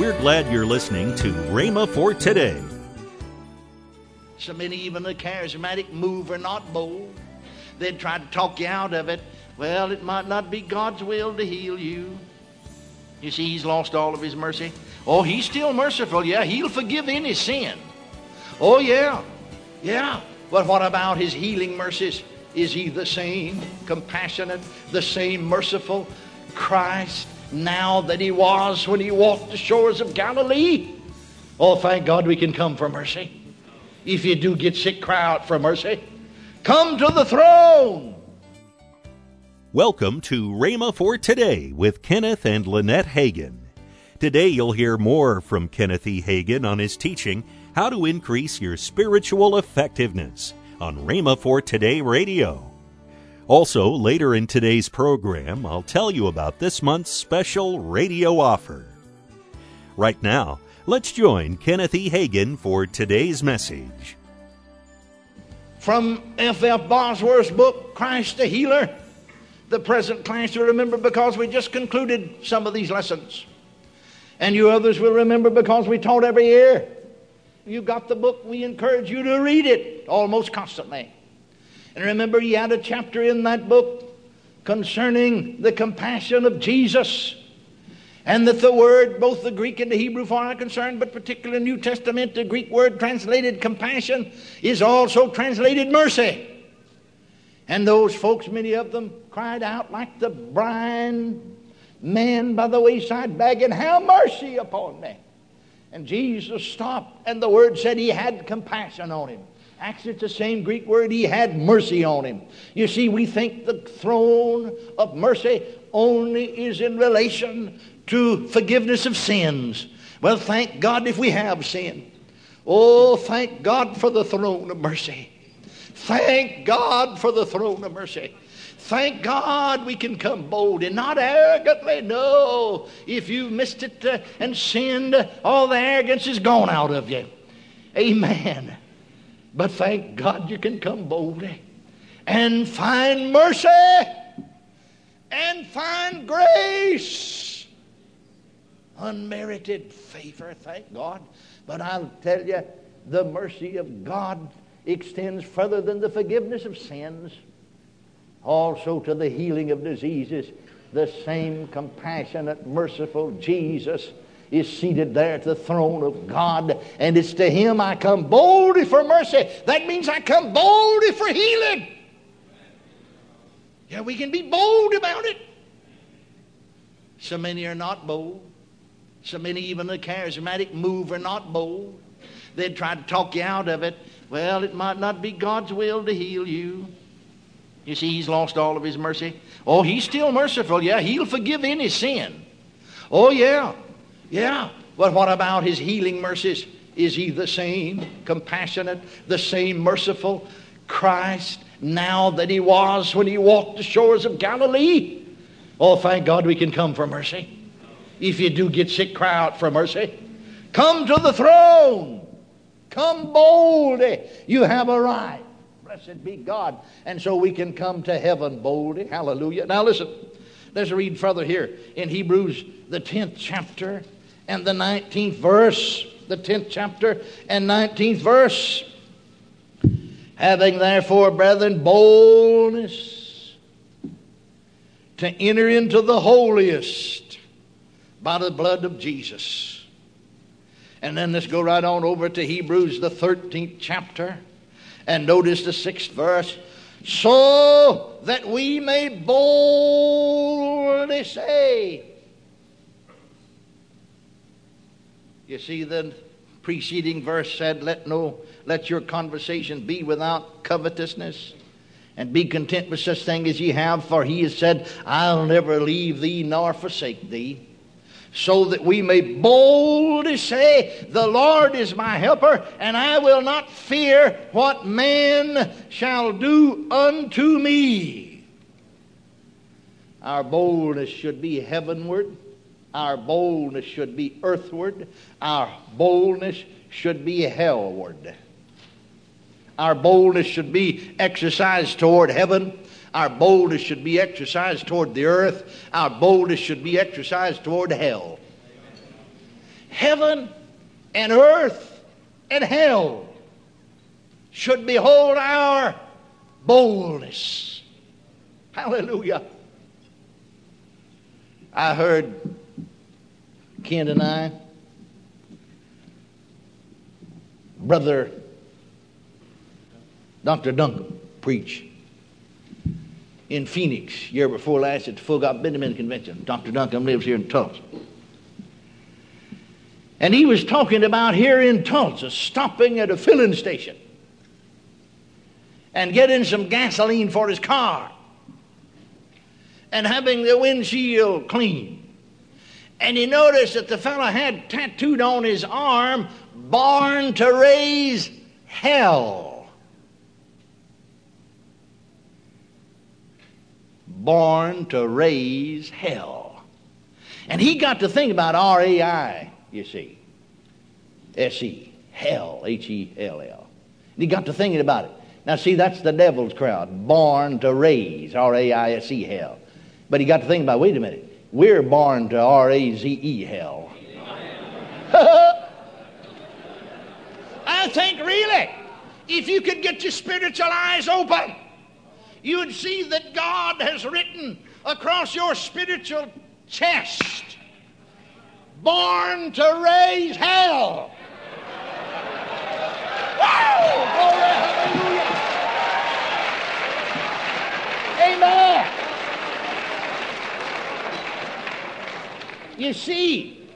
We're glad you're listening to Rhema for today. So many, even the charismatic move, are not bold. They'd try to talk you out of it. Well, it might not be God's will to heal you. You see, he's lost all of his mercy. Oh, he's still merciful. Yeah, he'll forgive any sin. Oh, yeah. Yeah. But what about his healing mercies? Is he the same compassionate, the same merciful Christ now that he was when he walked the shores of Galilee? Oh, thank God we can come for mercy. If you do get sick, cry out for mercy. Come to the throne. Welcome to Rhema for Today with Kenneth and Lynette Hagin. Today you'll hear more from Kenneth E. Hagin on his teaching, How to Increase Your Spiritual Effectiveness, on Rhema for Today Radio. Also, later in today's program, I'll tell you about this month's special radio offer. Right now, let's join Kenneth E. Hagin for today's message. From F. F. Bosworth's book, Christ the Healer, the present class will remember because we just concluded some of these lessons. And you others will remember because we taught every year. You got the book, we encourage you to read it almost constantly. And remember, he had a chapter in that book concerning the compassion of Jesus. And that the word, both the Greek and the Hebrew for are concerned, but particularly New Testament, the Greek word translated compassion is also translated mercy. And those folks, many of them, cried out like the blind man by the wayside, begging, Have mercy upon me. And Jesus stopped, and the word said he had compassion on him. Actually, it's the same Greek word, he had mercy on him. You see, we think the throne of mercy only is in relation to forgiveness of sins. Well, thank God if we have sin. Oh, thank God for the throne of mercy. Thank God for the throne of mercy. Thank God we can come bold and not arrogantly. No, if you missed it uh, and sinned, all the arrogance is gone out of you. Amen. But thank God you can come boldly and find mercy and find grace. Unmerited favor, thank God. But I'll tell you, the mercy of God extends further than the forgiveness of sins, also to the healing of diseases. The same compassionate, merciful Jesus is seated there at the throne of God, and it's to Him I come boldly for mercy. That means I come boldly for healing. Yeah, we can be bold about it. So many are not bold. So many, even the charismatic move, are not bold. They'd try to talk you out of it. Well, it might not be God's will to heal you. You see, he's lost all of his mercy. Oh, he's still merciful. Yeah, he'll forgive any sin. Oh, yeah. Yeah. But what about his healing mercies? Is he the same compassionate, the same merciful Christ now that he was when he walked the shores of Galilee? Oh, thank God we can come for mercy. If you do get sick, cry out for mercy. Come to the throne. Come boldly. You have a right. Blessed be God. And so we can come to heaven boldly. Hallelujah. Now listen. Let's read further here in Hebrews, the 10th chapter and the 19th verse. The 10th chapter and 19th verse. Having therefore, brethren, boldness to enter into the holiest by the blood of Jesus. And then let's go right on over to Hebrews, the 13th chapter, and notice the sixth verse. So that we may boldly say, You see, the preceding verse said, Let no let your conversation be without covetousness, and be content with such things as ye have, for he has said, I'll never leave thee nor forsake thee. So that we may boldly say, The Lord is my helper, and I will not fear what man shall do unto me. Our boldness should be heavenward our boldness should be earthward. Our boldness should be hellward. Our boldness should be exercised toward heaven. Our boldness should be exercised toward the earth. Our boldness should be exercised toward hell. heaven and earth and hell should behold our boldness. Hallelujah. I heard Ken and I, Brother Dr. Duncan, preach in Phoenix year before last at the Full God Benjamin Convention. Dr. Duncan lives here in Tulsa. And he was talking about here in Tulsa stopping at a filling station and getting some gasoline for his car and having the windshield clean. And he noticed that the fellow had tattooed on his arm, born to raise hell. Born to raise hell. And he got to think about R A I, you see. S E, hell, H E L L. And he got to thinking about it. Now, see, that's the devil's crowd, born to raise, R A I S E, hell. But he got to think about, wait a minute, we're born to R A Z E, hell. I think really, if you could get your spiritual eyes open, you would see that God has written across your spiritual chest, born to raise hell. Glory, hallelujah. Amen. You see,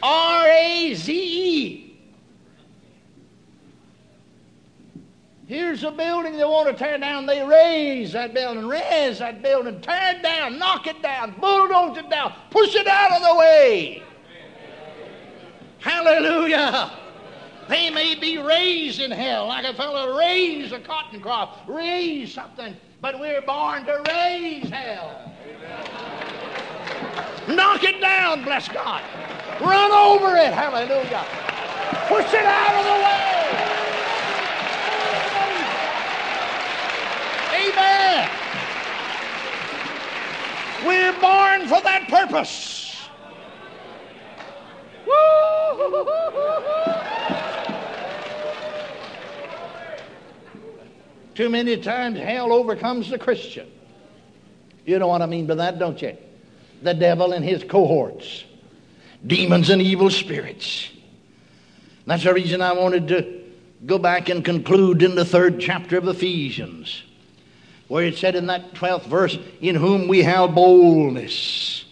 R A Z E. Here's a building they want to tear down. They raise that building, raise that building, tear it down, knock it down, bulldoze it down, push it out of the way. Hallelujah. They may be raised in hell, like a fellow raised a cotton crop, raise something, but we're born to raise hell. Knock it down, bless God. Run over it, hallelujah. Push it out of the way. Amen. We're born for that purpose. Too many times hell overcomes the Christian. You know what I mean by that, don't you? The devil and his cohorts, demons and evil spirits. That's the reason I wanted to go back and conclude in the third chapter of Ephesians where it said in that 12th verse, In whom we have boldness.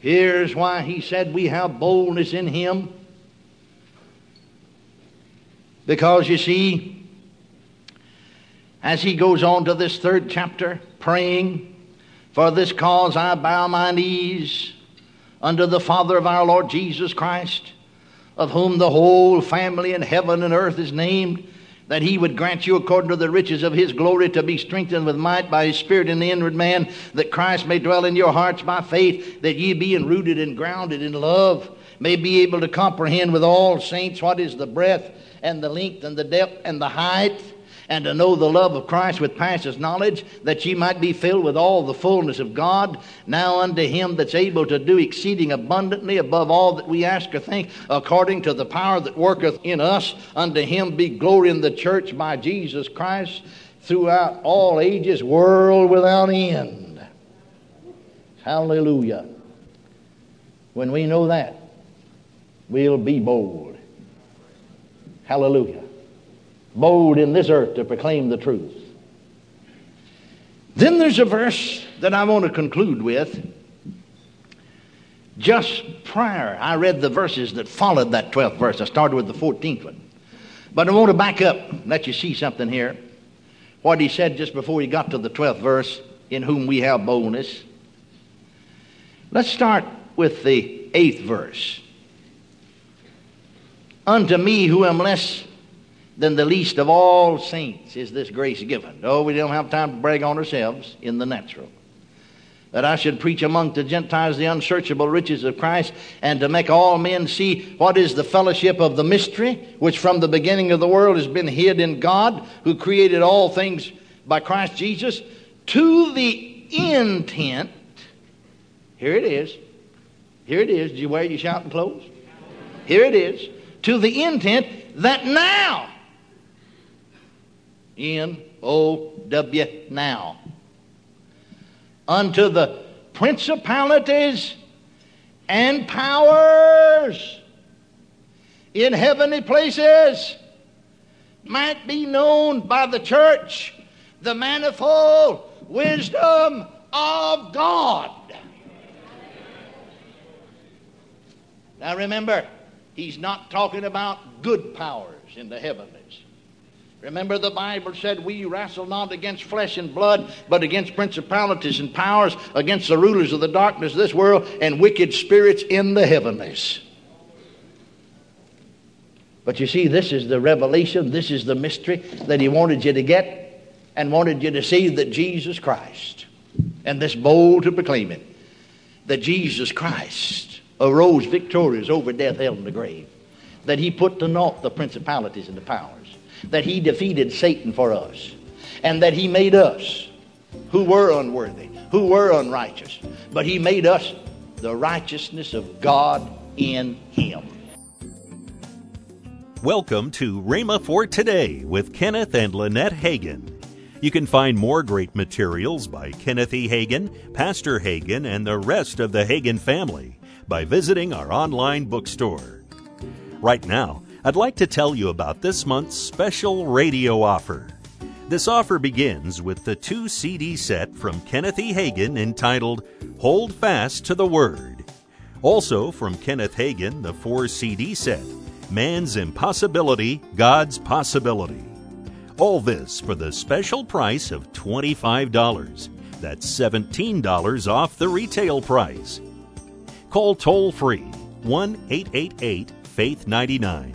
Here's why he said we have boldness in him. Because you see, as he goes on to this third chapter, praying, For this cause I bow my knees unto the Father of our Lord Jesus Christ, of whom the whole family in heaven and earth is named that he would grant you according to the riches of his glory to be strengthened with might by his spirit in the inward man that christ may dwell in your hearts by faith that ye being rooted and grounded in love may be able to comprehend with all saints what is the breadth and the length and the depth and the height and to know the love of Christ with passes knowledge, that ye might be filled with all the fullness of God. Now unto him that's able to do exceeding abundantly above all that we ask or think, according to the power that worketh in us, unto him be glory in the church by Jesus Christ throughout all ages, world without end. Hallelujah. When we know that, we'll be bold. Hallelujah bold in this earth to proclaim the truth. Then there's a verse that I want to conclude with. Just prior, I read the verses that followed that 12th verse. I started with the 14th one. But I want to back up, and let you see something here. What he said just before he got to the 12th verse, in whom we have boldness. Let's start with the 8th verse. Unto me who am less than the least of all saints is this grace given. Oh, we don't have time to brag on ourselves in the natural. That I should preach among the Gentiles the unsearchable riches of Christ, and to make all men see what is the fellowship of the mystery, which from the beginning of the world has been hid in God, who created all things by Christ Jesus, to the intent, here it is, Here it is. Did you wear your shouting clothes? Here it is. To the intent that now, N O W, now, unto the principalities and powers in heavenly places might be known by the church the manifold wisdom of God. Now remember, he's not talking about good powers in the heavenlies. Remember, the Bible said, We wrestle not against flesh and blood, but against principalities and powers, against the rulers of the darkness of this world, and wicked spirits in the heavenlies. But you see, this is the revelation, this is the mystery that he wanted you to get and wanted you to see that Jesus Christ, and this bold to proclaim it, that Jesus Christ arose victorious over death, hell, and the grave, that he put to naught the principalities and the powers, that he defeated Satan for us, and that he made us who were unworthy, who were unrighteous, but he made us the righteousness of God in him. Welcome to Rhema for Today with Kenneth and Lynette Hagin. You can find more great materials by Kenneth E. Hagin, Pastor Hagin, and the rest of the Hagin family by visiting our online bookstore. Right now, I'd like to tell you about this month's special radio offer. This offer begins with the two CD set from Kenneth E. Hagin entitled Hold Fast to the Word. Also from Kenneth Hagin, the four CD set Man's Impossibility, God's Possibility. All this for the special price of $25. That's $17 off the retail price. Call toll free 1 888 Faith 99.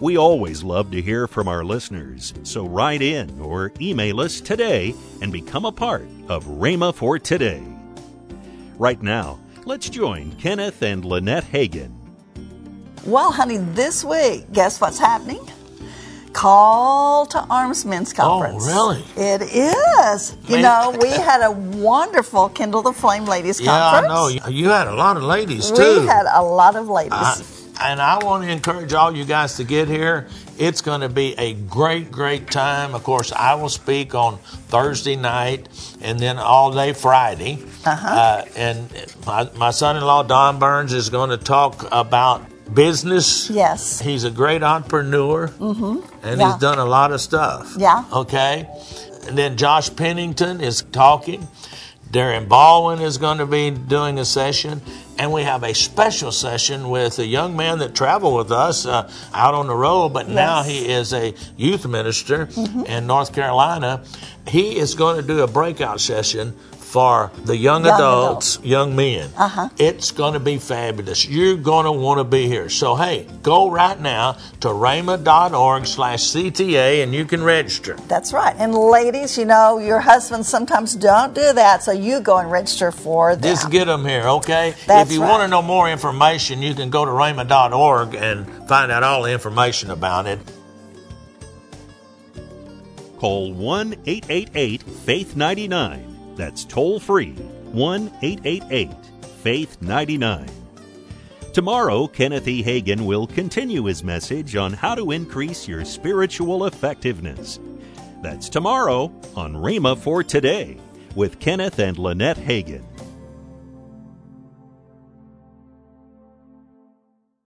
We always love to hear from our listeners, so write in or email us today and become a part of Rhema for Today. Right now, let's join Kenneth and Lynette Hagin. Well, honey, this week, guess what's happening? Call to Arms Men's oh, Conference. Oh, really? It is. You Man. know, we had a wonderful Kindle the Flame Ladies Yeah, I Conference. know. You- You had a lot of ladies too. We had a lot of ladies. I- and I want to encourage all you guys to get here. It's going to be a great, great time. Of course, I will speak on Thursday night and then all day Friday. Uh huh. and my, my son in law, Don Burns, is going to talk about business. Yes. He's a great entrepreneur. Mm-hmm. And Yeah. he's done a lot of stuff. Yeah. Okay. And then Josh Pennington is talking. Darren Baldwin is going to be doing a session. And we have a special session with a young man that traveled with us uh, out on the road, but now he is a youth minister in North Carolina. He is going to do a breakout session for the young, Young adults, young men. Uh-huh. It's going to be fabulous. You're going to want to be here. So, hey, go right now to rhema.org slash CTA and you can register. That's right. And ladies, you know, your husbands sometimes don't do that, so you go and register for them. Just get them here, okay? That's if you right. want to know more information, you can go to rhema.org and find out all the information about it. Call 1 888 Faith 99. That's toll free 1 888 Faith 99. Tomorrow, Kenneth E. Hagin will continue his message on how to increase your spiritual effectiveness. That's tomorrow on Rhema for Today with Kenneth and Lynette Hagin.